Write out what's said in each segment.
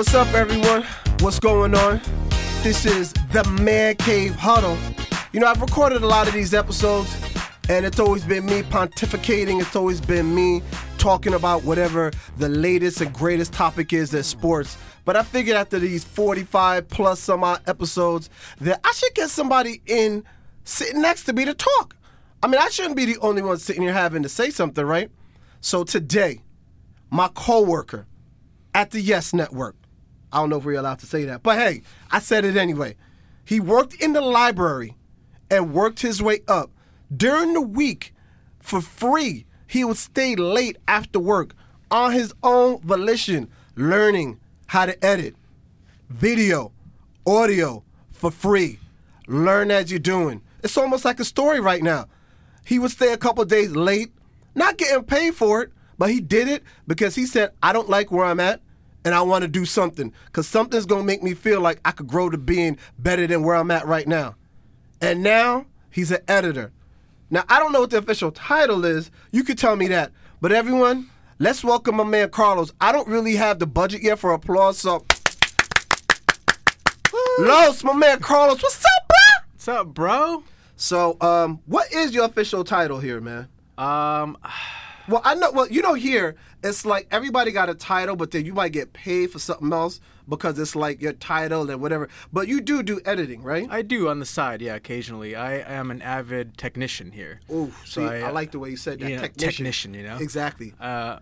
What's up, everyone? What's going on? This is the Man Cave Huddle. You know, I've recorded a lot of these episodes, and it's always been me pontificating. It's always been me talking about whatever the latest and greatest topic is in sports. But I figured after these 45 plus some odd episodes that I should get somebody in sitting next to me to talk. I mean, I shouldn't be the only one sitting here having to say something, right? So today, my coworker at the Yes Network, I don't know if we're allowed to say that, but hey, I said it anyway. He worked in the library and worked his way up. During the week, for free, he would stay late after work on his own volition, learning how to edit video, audio for free. Learn as you're doing. It's almost like a story right now. He would stay a couple days late, not getting paid for it, but he did it because he said, I don't like where I'm at and I want to do something because something's going to make me feel like I could grow to being better than where I'm at right now. And now he's an editor. Now, I don't know what the official title is. You could tell me that. But everyone, let's welcome my man Carlos. I don't really have the budget yet for applause, so. Los, my man Carlos, what's up, bro? What's up, bro? So, um, what is your official title here, man? Um, Well, I know. Well, you know, here it's like everybody got a title, but then you might get paid for something else because it's like your title and whatever. But you do do editing, right? I do on the side, yeah, occasionally. I am an avid technician here. Ooh, see, So I, I- like the way you said that. technician. technician, you know? Exactly. Uh,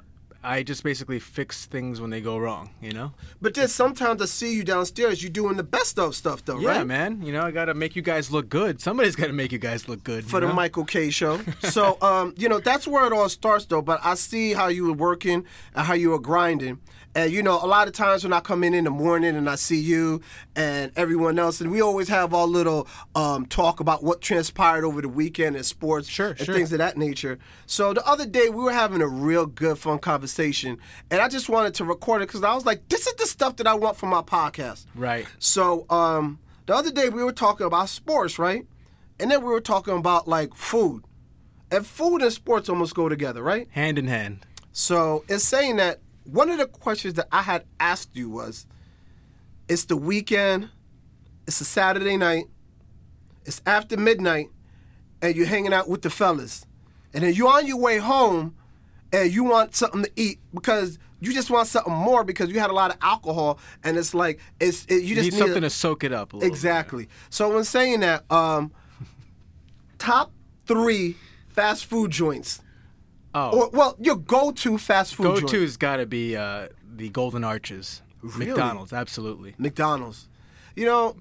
I just basically fix things when they go wrong, you know? But then sometimes I see you downstairs. You doing the best of stuff, though, Yeah, right? man. You know, I gotta make you guys look good. Somebody's gotta make you guys look good. for the know? Michael Kay show. so, um, you know, that's where it all starts though. But I see how you were working and how you were grinding. And you know, a lot of times when I come in in the morning and I see you and everyone else, and we always have our little um, talk about what transpired over the weekend and sports Sure, and sure. things of that nature. So the other day we were having a real good, fun conversation, and I just wanted to record it because I was like, this is the stuff that I want for my podcast. Right. So um, the other day we were talking about sports, right? And then we were talking about like food. And food and sports almost go together, right? Hand in hand. So it's saying that one of the questions that I had asked you was it's the weekend, it's a Saturday night, it's after midnight, and you're hanging out with the fellas. And then you're on your way home and you want something to eat because you just want something more because you had a lot of alcohol and it's like it's it, you You just need something to soak it up a little. bit. Exactly. So when saying that, um, top three fast food joints, Oh, or well, your go-to fast food go to's gotta be uh, the Golden Arches. Really? McDonald's, absolutely. McDonald's. You know,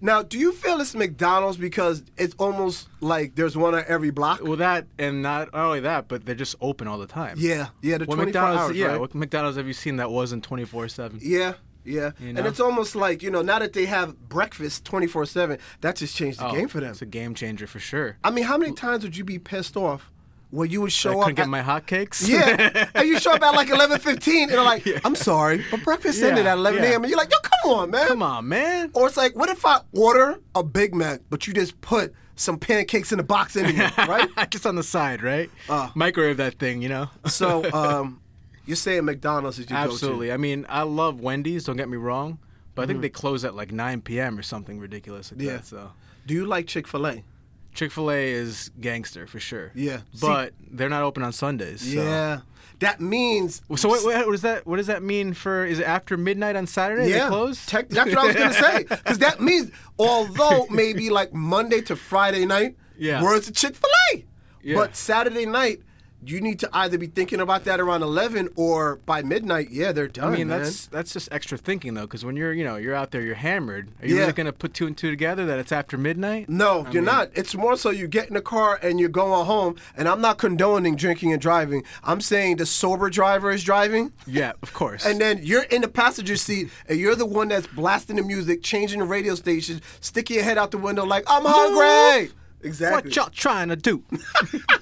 now do you feel it's McDonald's because it's almost like there's one on every block? Well, that and not only that, but they're just open all the time. Yeah, yeah, the 24 McDonald's? hours, yeah. right? What McDonald's have you seen that wasn't twenty four seven? Yeah, yeah. You And it's almost like, you know, now that they have breakfast 24-7, that just changed the Oh, game for them. It's a game changer for sure. I mean, how many times would you be pissed off when you would I show couldn't up get at- my hotcakes. Yeah, and you show up at like eleven fifteen, and they're like, "I'm sorry, but breakfast Yeah, ended at eleven yeah. a.m." And you're like, "Yo, come on, man." Come on, man. Or it's like, what if I order a Big Mac, but you just put some pancakes in the box anyway, right? just on the side, right? Uh. Microwave that thing, you know. so, um, you're saying McDonald's is your Absolutely. go-to? I mean, I love Wendy's. Don't get me wrong, but I Mm-hmm. think they close at like 9 p.m. or something ridiculous like Yeah. that. So Do you like Chick Fil A? Chick Fil A is gangster for sure. Yeah. See- But they're not open on Sundays. So. Yeah, that means. So what, what, what does that? What does that mean for? Is it after midnight on Saturday? Yeah, They close. Tech- that's what I was gonna say. Because that means, although maybe like Monday to Friday night, Yeah. where it's Chick Fil A, Yeah. but Saturday night, you need to either be thinking about that around eleven or by midnight. Yeah, they're done I mean, man. that's that's just extra thinking though, because when you're you know you're out there, you're hammered. Are you Yeah. really gonna put two and two together that it's after midnight? No, I you're mean- not. It's more so you get in the car and you're going home. And I'm not condoning drinking and driving. I'm saying the sober driver is driving. Yeah, of course. And then you're in the passenger seat and you're the one that's blasting the music, changing the radio station, sticking your head out the window like, I'm hungry. Exactly. what y'all trying to do?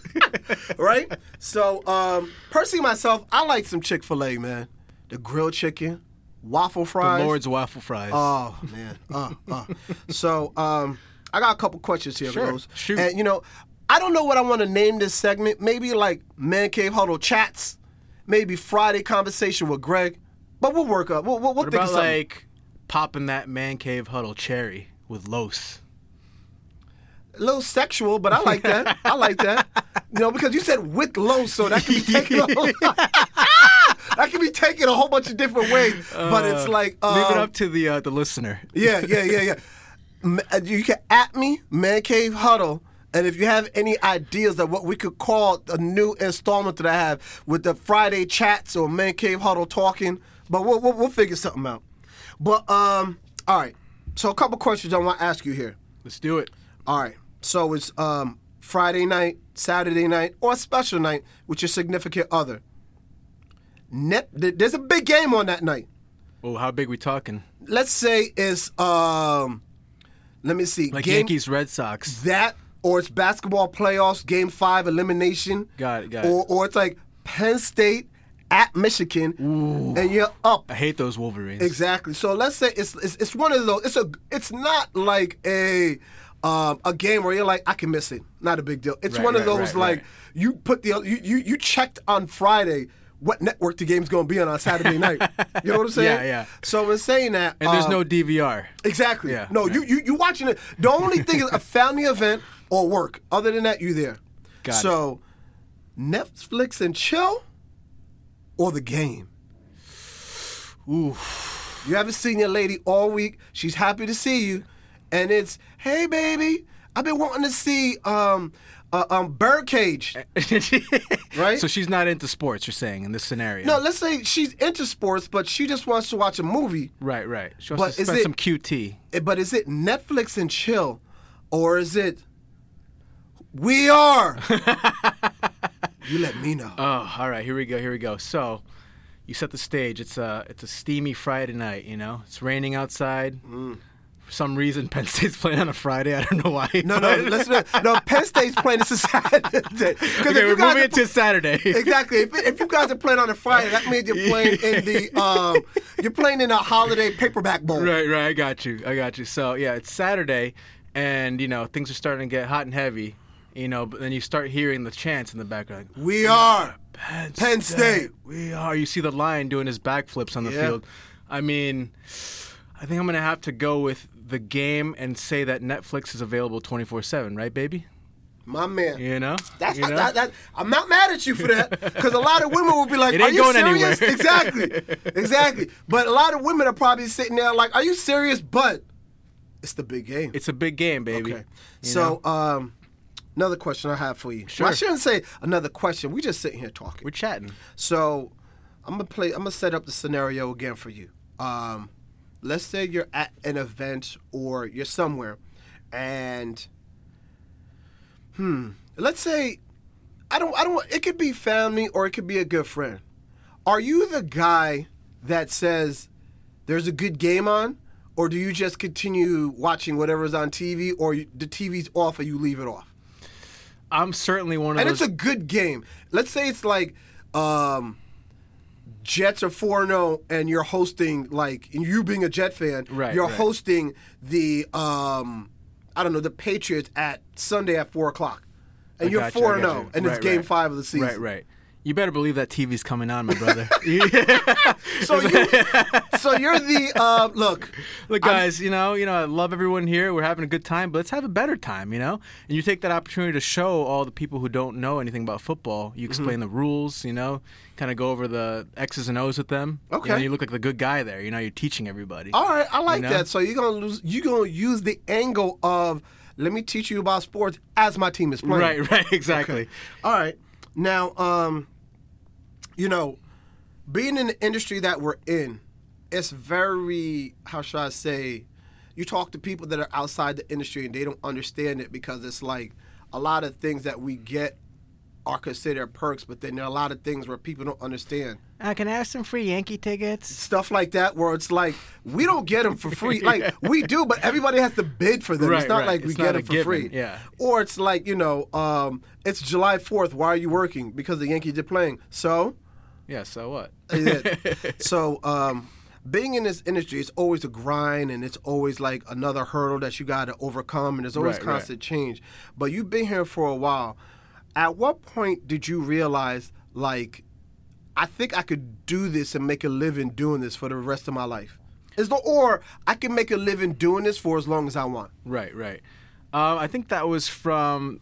right? So, um, personally, myself, I like some Chick fil A, man. The grilled chicken, waffle fries. the. Lord's waffle fries. Oh man. Uh, uh. So um, I got a couple questions here, Sure. Rose. Shoot. And you know, I don't know what I want to name this segment. Maybe like Man Cave Huddle Chats. Maybe Friday Conversation with Greg. But we'll work up. We'll, we'll, we'll What think about like popping that man cave huddle cherry with Los? A little sexual, but I like that. I like that. You know, because you said with low, so that can be taken. A whole, that can be taken a whole bunch of different ways. but it's like um, Leave it up to the uh, the listener. Yeah, yeah, yeah, yeah. Uh, You can at me, Man Cave Huddle. And if you have any ideas of what we could call a new installment that I have with the Friday chats or Man Cave Huddle talking, but we'll, we'll, we'll figure something out. But, um, all right. So, a couple questions I want to ask you here. Let's do it. All right. So, it's um, Friday night, Saturday night, or a special night with your significant other. Net, there's a big game on that night. Oh, how big we talking? Let's say it's, um, let me see. Like game, Yankees, Red Sox. that or it's basketball playoffs, game five elimination. Got it, got it. or, Or it's like Penn State at Michigan, and you're up. I hate those Wolverines. Exactly. So let's say it's, it's it's one of those. It's a. It's not like a. Um, a game where you're like, I can miss it. Not a big deal. It's Right, one of right, those right, like you put the you, you you checked on Friday what network the game's going to be on on Saturday night. You know what I'm saying? Yeah, yeah. So in saying that, And there's um, no DVR. Exactly. Yeah, no, you you you watching it. The only thing is a family event or work. Other than that, you there. Got it. so, Netflix and chill, or the game. Ooh. You haven't seen your lady all week. She's happy to see you, and it's hey baby, I've been wanting to see um uh, um Birdcage. Right? So she's not into sports. You're saying in this scenario. No, let's say she's into sports, but she just wants to watch a movie. Right, right. She But wants to is spend it- some QT. Eh, But is it Netflix and chill, or is it we are? you let me know. Oh, all right. Here we go. Here we go. So, you set the stage. It's a it's a steamy Friday night. You know, it's raining outside. For some reason, Penn State's playing on a Friday. I don't know why. no, no, listen. No, Penn State's playing this is Saturday. Okay, we're moving it to Saturday. Exactly. If, if you guys are playing on a Friday, that means you're playing in the um, you're playing in a holiday paperback bowl. Right, right. I got you. I got you. So yeah, it's Saturday, and you know things are starting to get hot and heavy. You know, but then you start hearing the chants in the background. We are. Penn, Penn State. We are. You see the lion doing his backflips on the Yeah. field. I mean, I think I'm gonna have to go with the game and say that Netflix is available 24/7, right, baby? My man. You know. That's you not, know? that, that, I'm not mad at you for that because a lot of women will be like, It "Are you going serious?" anywhere. exactly, exactly. But a lot of women are probably sitting there like, "Are you serious?" But it's the big game. It's a big game, baby. okay. You So, know? um, another question I have for you. Sure. Well, I shouldn't say another question. We just sitting here talking. we're chatting. So I'm gonna play. I'm gonna set up the scenario again for you. Um, let's say you're at an event or you're somewhere, and hmm, let's say I don't. I don't. It could be family or it could be a good friend. Are you the guy that says there's a good game on, or do you just continue watching whatever's on TV, or you, the TV's off and you leave it off? I'm certainly one of those and those. it's a good game. Let's say it's like um, Jets are 4 0 and you're hosting, like, and you being a Jet fan, Right, you're right. hosting the, um, I don't know, the Patriots at Sunday at 4 o'clock. And I you're got you, 4 got 0, you. and it's game right. five of the season. Right, right. You better believe that TV's coming on, my brother. So, you, so you're the, uh, look, Look, guys, you know, you know, I love everyone here. We're having a good time, but let's have a better time, you know. And you take that opportunity to show all the people who don't know anything about football. You explain Mm-hmm. the rules, you know, kind of go over the X's and O's with them. You, know, Okay. you look like the good guy there. You know, you're teaching everybody. All right, I like know? that. So you're gonna lose. You're gonna use the angle of let me teach you about sports as my team is playing. Right, right, exactly. All right. Now, um, you know, being in the industry that we're in, it's very how should I say? You talk to people that are outside the industry and they don't understand it because it's like a lot of things that we get are considered perks, but then there are a lot of things where people don't understand I can have some free Yankee tickets? stuff like that where it's like we don't get them for free like we do but everybody has to bid for them Right, it's not right. like we It's get them for given, free yeah. or it's like you know um, it's july 4th why are you working because the yankees are playing so Yeah. So what? so um, being in this industry it's always a grind and it's always like another hurdle that you got to overcome and there's always right. constant change but you've been here for a while at what point did you realize like I think I could do this and make a living doing this for the rest of my life. Is the or I can make a living doing this for as long as I want. Right, right. Um, I think that was from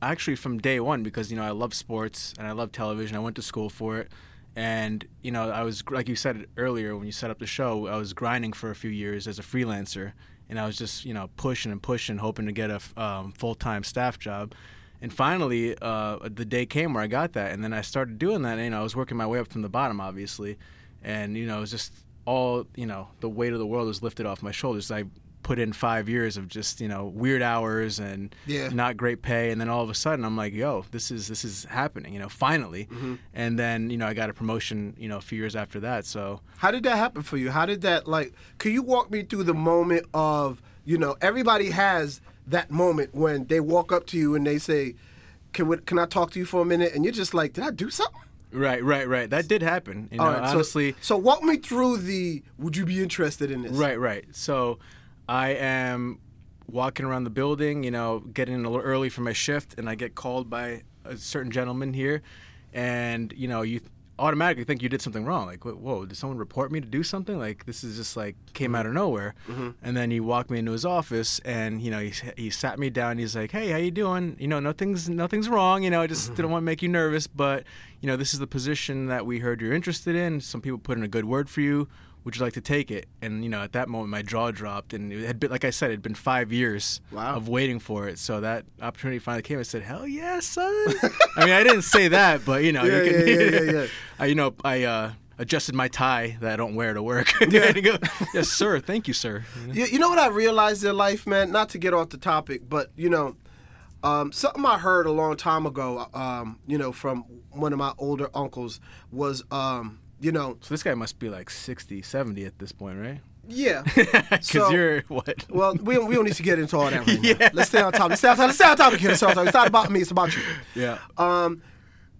actually from day one because you know I love sports and I love television. I went to school for it, and you know I was like you said earlier when you set up the show, I was grinding for a few years as a freelancer, and I was just you know pushing and pushing, hoping to get a um, full time staff job. And finally, uh, the day came where I got that, and then I started doing that. And, you know, I was working my way up from the bottom, obviously, and you know, it was just all you know, the weight of the world was lifted off my shoulders. I put in five years of just you know weird hours and Yeah. not great pay, and then all of a sudden I'm like, yo, this is this is happening, you know, finally. Mm-hmm. And then you know I got a promotion, you know, a few years after that. So How did that happen for you? How did that like? Can you walk me through the moment of you know everybody has that moment when they walk up to you and they say, "Can we, can I talk to you for a minute?" And you're just like, "Did I do something?" right, right, right. That did happen. You know, right, so- honestly. so, walk me through the. Would you be interested in this? Right, right. So I am walking around the building, you know, getting in a little early for my shift, and I get called by a certain gentleman here, and you know, you automatically think you did something wrong. Like, whoa, did someone report me to do something? Like, this is just like came mm-hmm. out of nowhere. Mm-hmm. And then he walked me into his office, and you know, he he sat me down. He's like, hey, how you doing? You know, nothing's nothing's wrong. You know, I just mm-hmm. didn't want to make you nervous, but you know, this is the position that we heard you're interested in. Some people put in a good word for you would you like to take it? And you know, at that moment, my jaw dropped, and it had been, like I said, it had been five years Wow. of waiting for it. So that opportunity finally came. I said, "Hell yeah, son!" I mean, I didn't say that, but you know, Yeah, you can, yeah, yeah. I, you know, I uh, adjusted my tie that I don't wear to work. Yeah. go, yes, sir. Thank you, sir. You, you know what I realized in life, man? Not to get off the topic, but you know, um, something I heard a long time ago, um, you know, from one of my older uncles was, um, you know, So this guy must be like 60, 70 at this point, right? yeah. Because So- you're what? Well, we don't, we don't need to get into all that right Yeah. now. Let's stay on topic. Let's stay on topic. Let's stay on topic here. Let's stay on topic. It's not about me. It's about you. yeah. Um,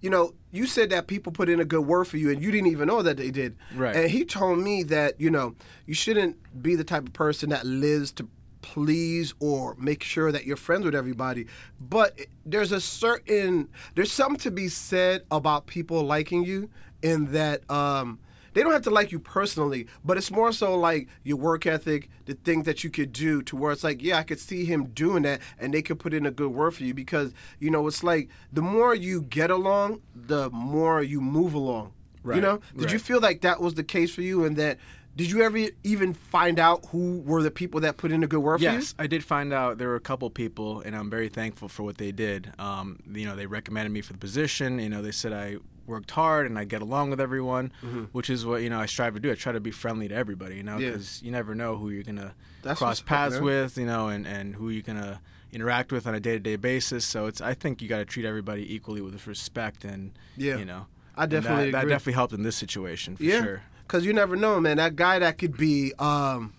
you know, you said that people put in a good word for you, and you didn't even know that they did. Right. And he told me that you know you shouldn't be the type of person that lives to please or make sure that you're friends with everybody. But there's a certain there's something to be said about people liking you in that. Um, they don't have to like you personally, but it's more so like your work ethic, the things that you could do to where it's like, yeah, I could see him doing that and they could put in a good word for you because, you know, it's like the more you get along, the more you move along. Right. You know? Did you feel like that was the case for you and that did you ever even find out who were the people that put in a good word for you? Yes, I did find out there were a couple people, and I'm very thankful for what they did. Um, you know, they recommended me for the position. You know, they said I worked hard and I get along with everyone, which is what you know I strive to do. I try to be friendly to everybody. You know, Mm-hmm. Yeah. because you never know who you're gonna That's cross up, paths with. You know, and and who you're gonna interact with on a day-to-day basis. So it's I think you got to treat everybody equally with respect and Yeah. you know. I and that- definitely that, definitely helped in this situation for Yeah. sure. Because you never know, man. That guy that could be um,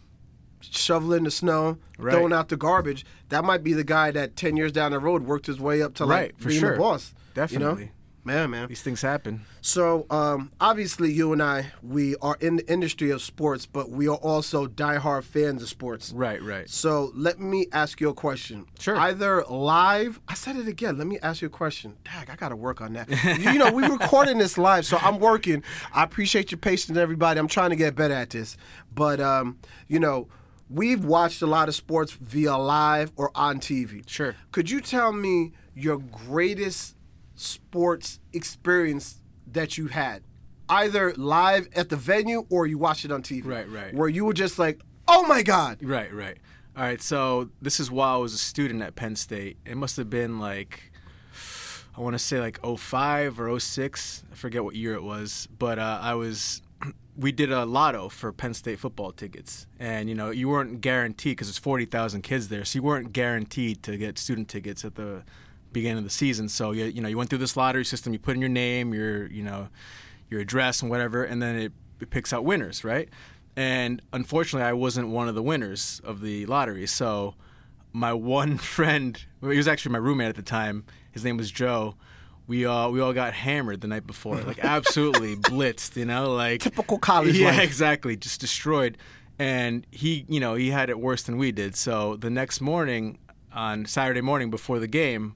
shoveling the snow, Right. throwing out the garbage, that might be the guy that 10 years down the road worked his way up to like Right, for being sure. the boss. Definitely. You know? Man, man. These things happen. So, um, obviously, you and I, we are in the industry of sports, but we are also diehard fans of sports. Right, right. So, let me ask you a question. Sure. Either live, I said it again. Let me ask you a question. Dag, I got to work on that. you know, we're recording this live, so I'm working. I appreciate your patience, everybody. I'm trying to get better at this. But, um, you know, we've watched a lot of sports via live or on TV. Sure. Could you tell me your greatest sports experience that you had? Either live at the venue or you watched it on TV. Right, right. Where you were just like, oh my God. Right, right. All right, so this is while I was a student at Penn State. It must have been like, I want to say like 05 or 06. I forget what year it was. But uh, I was, we did a lotto for Penn State football tickets. And, you know, you weren't guaranteed, because there's 40,000 kids there, so you weren't guaranteed to get student tickets at the beginning of the season. So, you, you know, you went through this lottery system, you put in your name, your, you know, your address and whatever, and then it, it picks out winners, right? And unfortunately, I wasn't one of the winners of the lottery. So my one friend, well, he was actually my roommate at the time. His name was Joe. We all we all got hammered the night before, like absolutely blitzed, you know, like Typical college Yeah, life. exactly, just destroyed. And he, you know, he had it worse than we did. So the next morning, on Saturday morning before the game,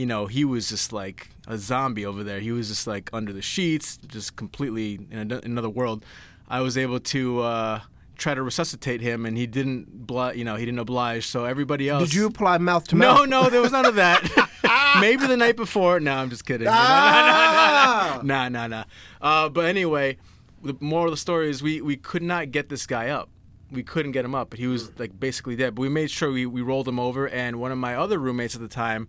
you know, he was just like a zombie over there. He was just like under the sheets, just completely in another world. I was able to uh, try to resuscitate him, and he didn't, bl- you know, he didn't oblige. So everybody else. Did you apply mouth to mouth? No, no, there was none of that. Maybe the night before. No, I'm just kidding. Ah! Nah, nah, nah. Uh, but anyway, the moral of the story is we we could not get this guy up. We couldn't get him up, but he was like basically dead. But we made sure we, we rolled him over, and one of my other roommates at the time,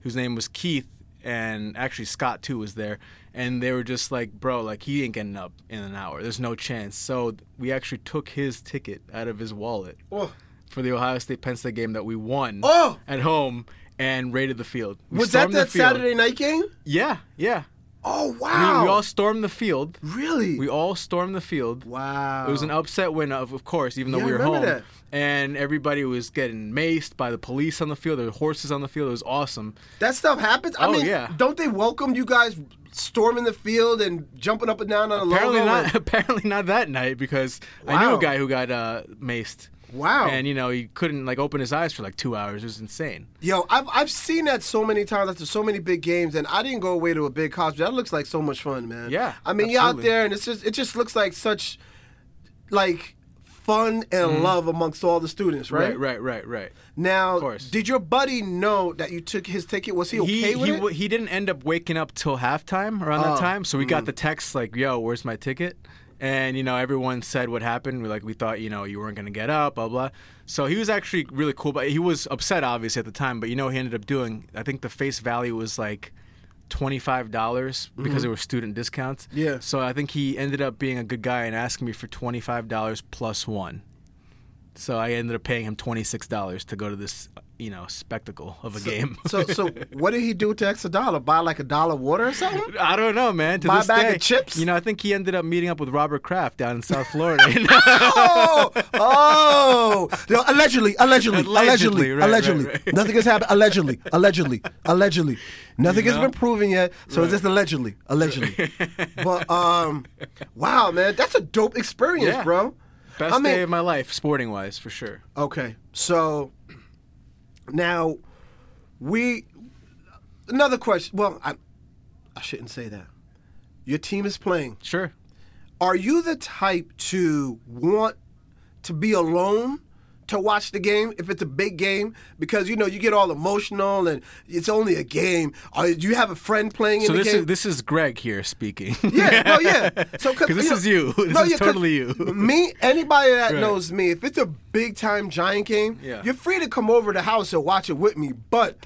whose name was Keith, and actually Scott too was there, and they were just like, bro, like he ain't getting up in an hour. There's no chance. So we actually took his ticket out of his wallet Oh. for the Ohio State Penn State game that we won Oh! at home and raided the field. We Was that the that. Saturday night game? Yeah, yeah. Oh wow! we all stormed the field. really? We all stormed the field. wow. It was an upset win, of, of course, even though Yeah, we were home. that. And everybody was getting maced by the police on the field. There were horses on the field. It was awesome. That stuff happens. I Oh, mean, yeah. don't they welcome you guys storming the field and jumping up and down on a Apparently logo? not. and- Apparently not that night because I knew a guy who got uh, maced. Wow. And you know he couldn't like open his eyes for like two hours. It was insane. Yo, I've I've seen that so many times after so many big games, and I didn't go away to a big college. That looks like so much fun, man. Yeah, I mean, you're out there, and it's just it just looks like such like fun and love amongst all the students, right? Mm-hmm. Right, right, right, right. Now, course. did your buddy know that you took his ticket? Was he okay he with he, it? he didn't end up waking up till halftime around Oh, that time. So we got the text like, "Yo, where's my ticket?" And you know, everyone said what happened. We like we thought you know you weren't gonna get up, blah blah. So he was actually really cool, but he was upset obviously at the time. But you know, what he ended up doing. I think the face value was like. Twenty-five dollars because there were student discounts. Mm-hmm. Yeah. So I think he ended up being a good guy and asking me for twenty-five dollars plus one. So I ended up paying him twenty-six dollars to go to this, you know, spectacle of a game. so, so what did he do with the extra dollar? Buy like a dollar water or something? I don't know, man. To Buy a bag day, of chips? You know, I think he ended up meeting up with Robert Kraft down in South Florida. oh, oh! No, allegedly, allegedly, Allegedly, allegedly, right, allegedly. right, right. Nothing has happened. Allegedly, allegedly, allegedly. Nothing You has been proven yet, so it's just allegedly, allegedly. but um, wow, man, that's a dope experience, Yeah. bro. Best I mean- day of my life, sporting wise, for sure. Okay, so now we another question. Well, I I shouldn't say that. Your team is playing. Sure. Are you the type to want to be alone to watch the game if it's a big game? Because you know you get all emotional and it's only a game. Or do you have a friend playing So in the this game? is this is Greg here speaking. yeah, no, yeah. So because this know- is you. This no, is yeah, totally you. Me, anybody that Right. knows me, if it's a big time Giant game, Yeah. you're free to come over to the house and watch it with me. But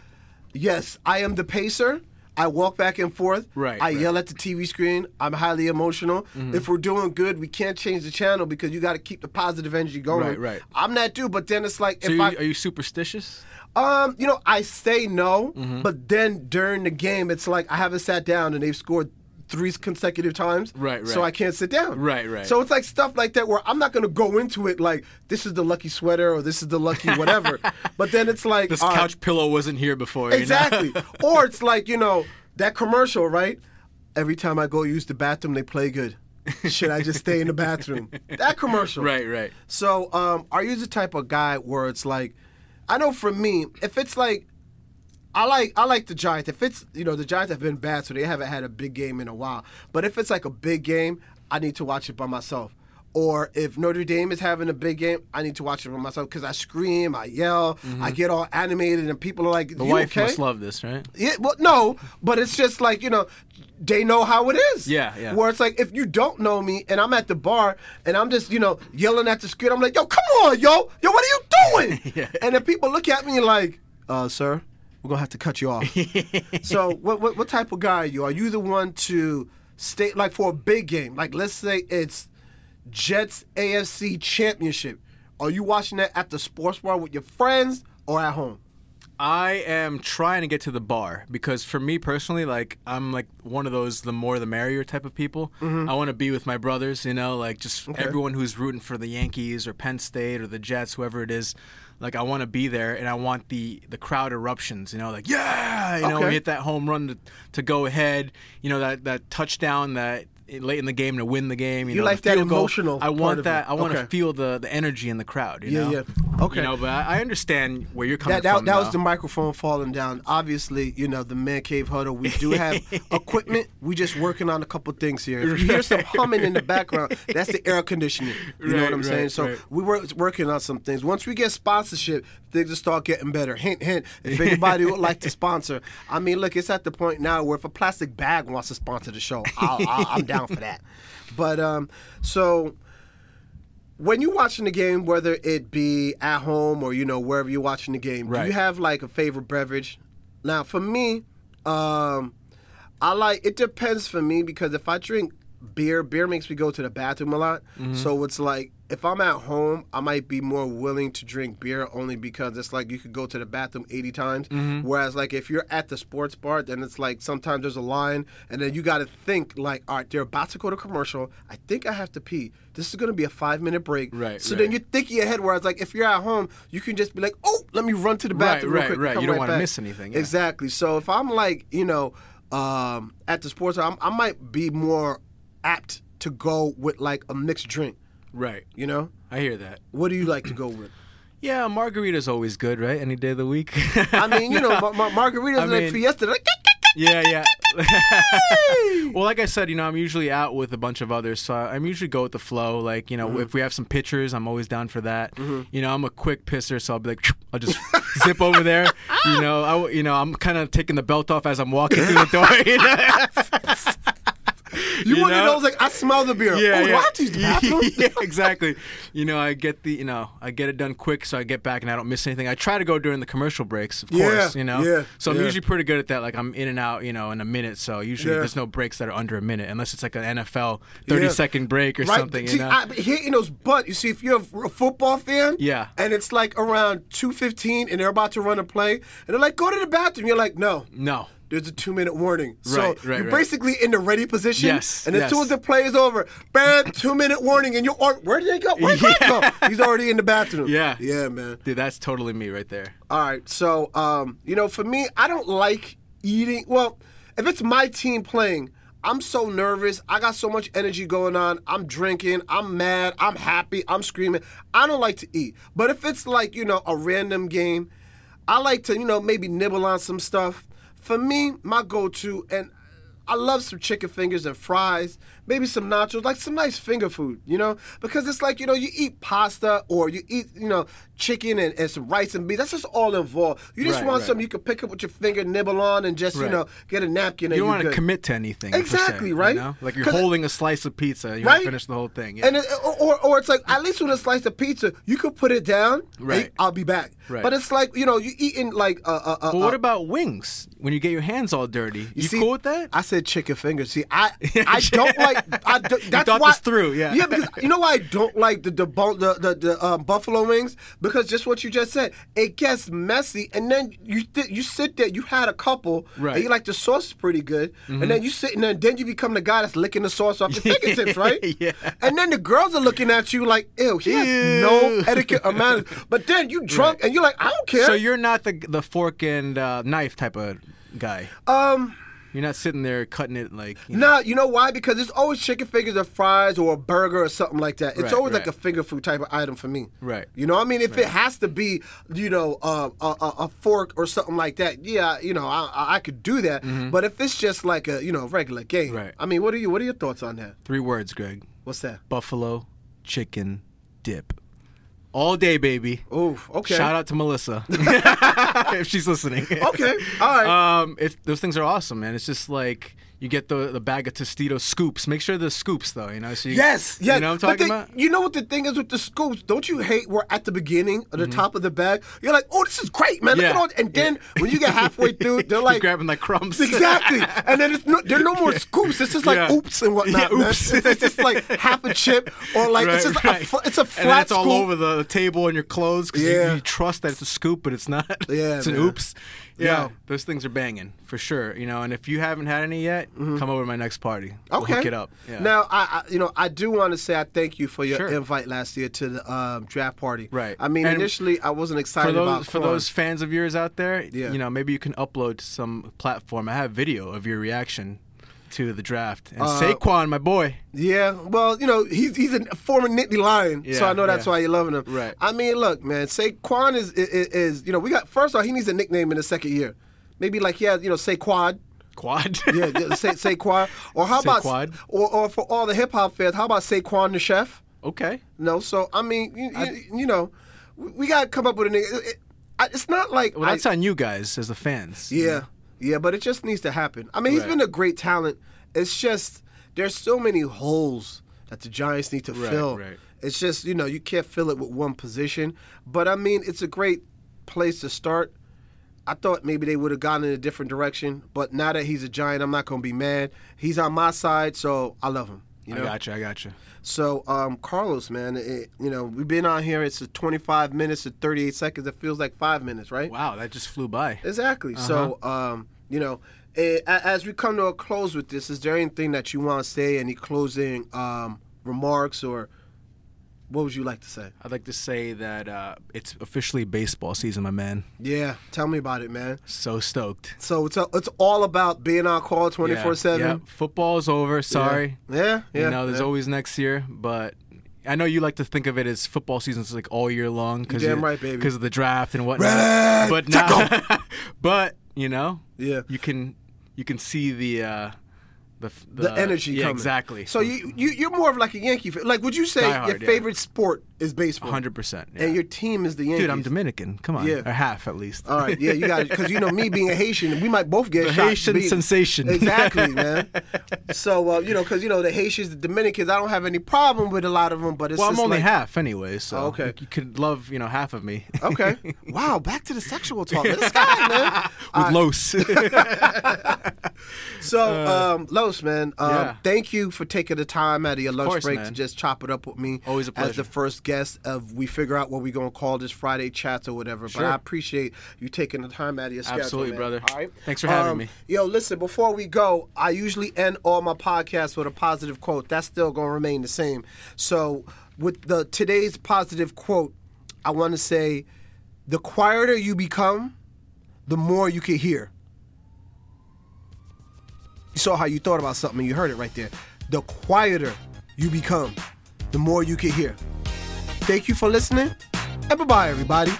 yes, I am the pacer. I walk back and forth. Right, I right. Mm-hmm. yell at the TV screen. I'm highly emotional. If we're doing good, we can't change the channel because you got to keep the positive energy going. Right, right. I'm that dude, but then it's like So if you, I are you superstitious? um, you know, I say no, Mm-hmm. but then during the game, it's like I haven't sat down and they've scored three consecutive times. Right, So. I can't sit down. Right, right. So it's like stuff like that where I'm not gonna go into it like this is the lucky sweater or this is the lucky whatever. but then it's like This right, couch pillow wasn't here before. you know? Exactly. or it's like, you know, that commercial, right? Every time I go use the bathroom, they play good. Should I just stay in the bathroom? That commercial. right, right. So, um, are you the type of guy where it's like, I know for me, if it's like, I like I like the Giants. If it's you know the Giants have been bad, so they haven't had a big game in a while. But if it's like a big game, I need to watch it by myself. Or if Notre Dame is having a big game, I need to watch it by myself because I scream, I yell, I get all animated, and people are like, Mm-hmm. The "You wife okay?" must love this, right? Yeah, well, no, but it's just like you know, they know how it is. Yeah, yeah. Where it's like if you don't know me and I'm at the bar and I'm just you know yelling at the screen, I'm like, yo, come on, yo, yo, what are you doing? Yeah. And then people look at me like, uh, sir, we're gonna have to cut you off. so, what, what what type of guy are you? Are you the one to stay like for a big game? Like, let's say it's Jets AFC Championship. Are you watching that at the sports bar with your friends or at home? I am trying to get to the bar because for me personally, like I'm like one of those the more the merrier type of people. Mm-hmm. I want to be with my brothers, you know, like just everyone who's rooting for the Yankees or Penn State or the Jets, whoever it is. Like I want to be there, and I want the the crowd eruptions, you know, like yeah, you know, Okay. we hit that home run to, to go ahead, you know, that that touchdown that eh, late in the game to win the game. You, You know, like that field goal. emotional I want that. I want to feel the the energy in the crowd. You Yeah, know? yeah. Okay. You know, but I, I understand where you're coming That, that, from. that was the microphone falling down. Obviously, you know, the Man Cave Huddle, we do have equipment. We just working on a couple things here. If you hear some humming in the background, that's the air conditioning. You know what I'm saying? So right. we were working on some things. Once we get sponsorship, things will start getting better. Hint, hint. If anybody would like to sponsor, I mean, look, it's at the point now where if a plastic bag wants to sponsor the show, I'll, I'll, I'm down for that. But um, so when you're watching the game, whether it be at home or you know wherever you're watching the game, do you have like a favorite beverage? Now, for me, um, I like it depends for me because if I drink beer, beer makes me go to the bathroom a lot. Mm-hmm. So it's like if I'm at home, I might be more willing to drink beer only because it's like you could go to the bathroom 80 times. Mm-hmm. Whereas like if you're at the sports bar, then it's like sometimes there's a line and then you got to think like, all right, they're about to go to commercial. I think I have to pee. This is going to be a five minute break. Right, So right. then you're thinking ahead. Whereas like if you're at home, you can just be like, oh, let me run to the bathroom real right, quick. right. You don't right wanna miss anything, yeah. Exactly. So if I'm like, you know, um, at the sports, bar, I'm, I might be more apt to go with like a mixed drink. right. You know, I hear that. what do you like to go with? Yeah, margarita's always good, right? Any day of the week. I mean, you know, mar- mar- margaritas I like mean- fiesta. Like, yeah, yeah. well, like I said, you know, I'm usually out with a bunch of others, so I- I'm usually go with the flow. Like, you know, Mm-hmm. if we have some pitchers, I'm always down for that. You know, I'm a quick pisser, so I'll be like, I'll just zip over there. You know, I, you know, I'm kind of taking the belt off as I'm walking through the door. You know? You, you one of know? those like I smell the beer. Yeah, oh, do yeah. I use the yeah, exactly. You know, I get the, you know, I get it done quick, so I get back and I don't miss anything. I try to go during the commercial breaks, of Yeah, course. You know, yeah, So I'm usually pretty good at that. Like I'm in and out, you know, in a minute. So usually there's no breaks that are under a minute, unless it's like an NFL 30 Yeah. second break or right? something. See, you know? I, hitting those butt. You see, if you're a, a football fan, Yeah. and it's like around two fifteen, and they're about to run a play, and they're like, "Go to the bathroom." You're like, "No." no. There's a two minute warning. So Right, right, you're right. basically in the ready position. Yes, And as yes. soon as the play is over, bam, two minute warning, and you're, where did they go? Where did they go? He's already in the bathroom. Yeah. Yeah, man. Dude, that's totally me right there. All right. So, um, you know, for me, I don't like eating. Well, if it's my team playing, I'm so nervous. I got so much energy going on. I'm drinking. I'm mad. I'm happy. I'm screaming. I don't like to eat. But if it's like, you know, a random game, I like to, you know, maybe nibble on some stuff. For me, my go to, and I love some chicken fingers and fries, maybe some nachos, like some nice finger food, you know? Because it's like, you know, you eat pasta or you eat, you know, chicken and, and some rice and beans. That's just all involved. You just Right, want right. something you can pick up with your finger, nibble on, and just, you know, get a napkin and You don't want to commit to anything. per se, Exactly, you right? know? Like you're holding a slice of pizza. And you Right? to finish the whole thing. Yeah. And it, or, or it's like at least with a slice of pizza, you could put it down. Right. I'll be back. Right. But it's like you know you eating like a. a, a but what about wings? When you get your hands all dirty, you, see, cool with that? I said chicken fingers. See, I I don't like. I do, that's why, this through, yeah. Yeah, because you know why I don't like the the the the, the um, buffalo wings because just what you just said, it gets messy, and then you th- you sit there, you had a couple, Right. Mm-hmm. And you like the sauce is pretty good, and then you sit and then you become the guy that's licking the sauce off your fingertips, right? Yeah. And then the girls are looking at you like, ew, he has no etiquette manners. But then you drunk and you're like, I don't care. So you're not the the fork and uh, knife type of guy. um. You're not sitting there cutting it like. You know, No, you know why? Because it's always chicken fingers or fries or a burger or something like that. It's Right, always like a finger food type of item for me. Right. You know, what I mean, if it has to be, you know, uh, a, a, a fork or something like that, yeah, you know, I, I- could do that. But if it's just like a, you know, regular game, Mm-hmm. Right. I mean, what are you? What are your thoughts on that? Three words, Greg. What's that? Buffalo chicken dip. All day, baby. Oh, okay. Shout out to Melissa if she's listening. Okay, all right. Um, it, those things are awesome, man. It's just like you get the the bag of Tostitos scoops. Make sure the scoops though, you know. So you, Yes, yes. You know what I'm talking the- about? You know what the thing is with the scoops? Don't you hate where at the beginning or the Mm-hmm. top of the bag, you're like, oh, this is great, man. Look Yeah. at all, and then when you get halfway through, they're You're like, grabbing like crumbs. Exactly, and then it's no, there are no more scoops. It's just like Yeah. oops and whatnot. Yeah, oops. It's, it's just like half a chip or like it's just right. a fl- it's a and flat then it's all over the, table and your clothes because Yeah. you, you trust that it's a scoop, but it's not. Yeah, it's an oops. Yeah, Yo. those things are banging for sure. You know, and if you haven't had any yet, come over to my next party. We'll Mm-hmm. Okay. hook it up. Yeah. Now, I, I you know I do want to say I thank you for your Sure. invite last year to the um, draft party. Right. I mean, And initially I wasn't for excited those about for corn. those fans of yours out there, Yeah. you know, maybe you can upload some platform. I have video of your reaction to the draft. And Uh, Saquon, my boy. Yeah, well, you know, he's he's a former Nittany Lion, so I know that's yeah. why you're loving him. Right. I mean, look, man, Saquon is, is is you know we got first off he needs a nickname in the second year, maybe like he has you know Saquad. Quad. Yeah, yeah, say Saquon. Or how about Saquad. or or for all the hip hop fans, how about Saquon the chef? okay. No, so I mean, you, you, you know, we, we got to come up with a nigga. It, it- it's not like Well, I- that's on you guys as the fans. yeah, yeah, but it just needs to happen. I mean, he's Right. been a great talent. It's just there's so many holes that the Giants need to Right, fill. right. It's just you know you can't fill it with one position. But I mean, it's a great place to start. I thought maybe they would have gone in a different direction, but now that he's a Giant, I'm not gonna be mad. He's on my side, so I love him. You know. I got you. I got you. So, um, Carlos, man, it, you know, we've been on here. It's a 25 minutes to 38 seconds. It feels like five minutes, right? Wow, that just flew by. Exactly. So, um, you know, eh, as we come to a close with this, is there anything that you want to say? Any closing um, remarks, or what would you like to say? I'd like to say that uh, it's officially baseball season, my man. Yeah, tell me about it, man. So stoked. So it's it's all about being on call 24 Yeah, seven. Football's over. Sorry. Yeah, yeah. you know, there's yeah. always next year, but I know you like to think of it as football season's like all year long because damn right, baby. because of the draft and whatnot. Red but now, but you know, Yeah. you can you can see the uh, the the, the energy yeah, coming. exactly. So you, you you're more of like a Yankee fan. Like, would you say your yeah. favorite sport is baseball? hundred percent. And your team is the Yankees. dude, I'm Dominican. Come on, Yeah. or half at least. All right, yeah, you got it. Because you know me being a Haitian, we might both get The shot. Haitian sensation. Exactly, man. So uh, you know, because you know the Haitians, the Dominicans, I don't have any problem with a lot of them, but it's well, I'm only like, half anyway, so Oh, okay. you, could love you know half of me. Okay. Wow, back to the sexual talk. This guy, man. With Los. So, um, Los, man, um, yeah. thank you for taking the time out of your lunch course, break to just chop it up with me. Always a pleasure. As the first guest of we figure out what we're gonna call this Friday chats or whatever. But I appreciate you taking the time out of your schedule. Absolutely, man. brother. All right. Thanks for having Um, me. Yo, listen. Before we go, I usually end all my podcasts with a positive quote. That's still gonna remain the same. So, with the today's positive quote, I want to say, the quieter you become, the more you can hear. You saw how you thought about something and you heard it right there. The quieter you become, the more you can hear. Thank you for listening, and bye bye, everybody.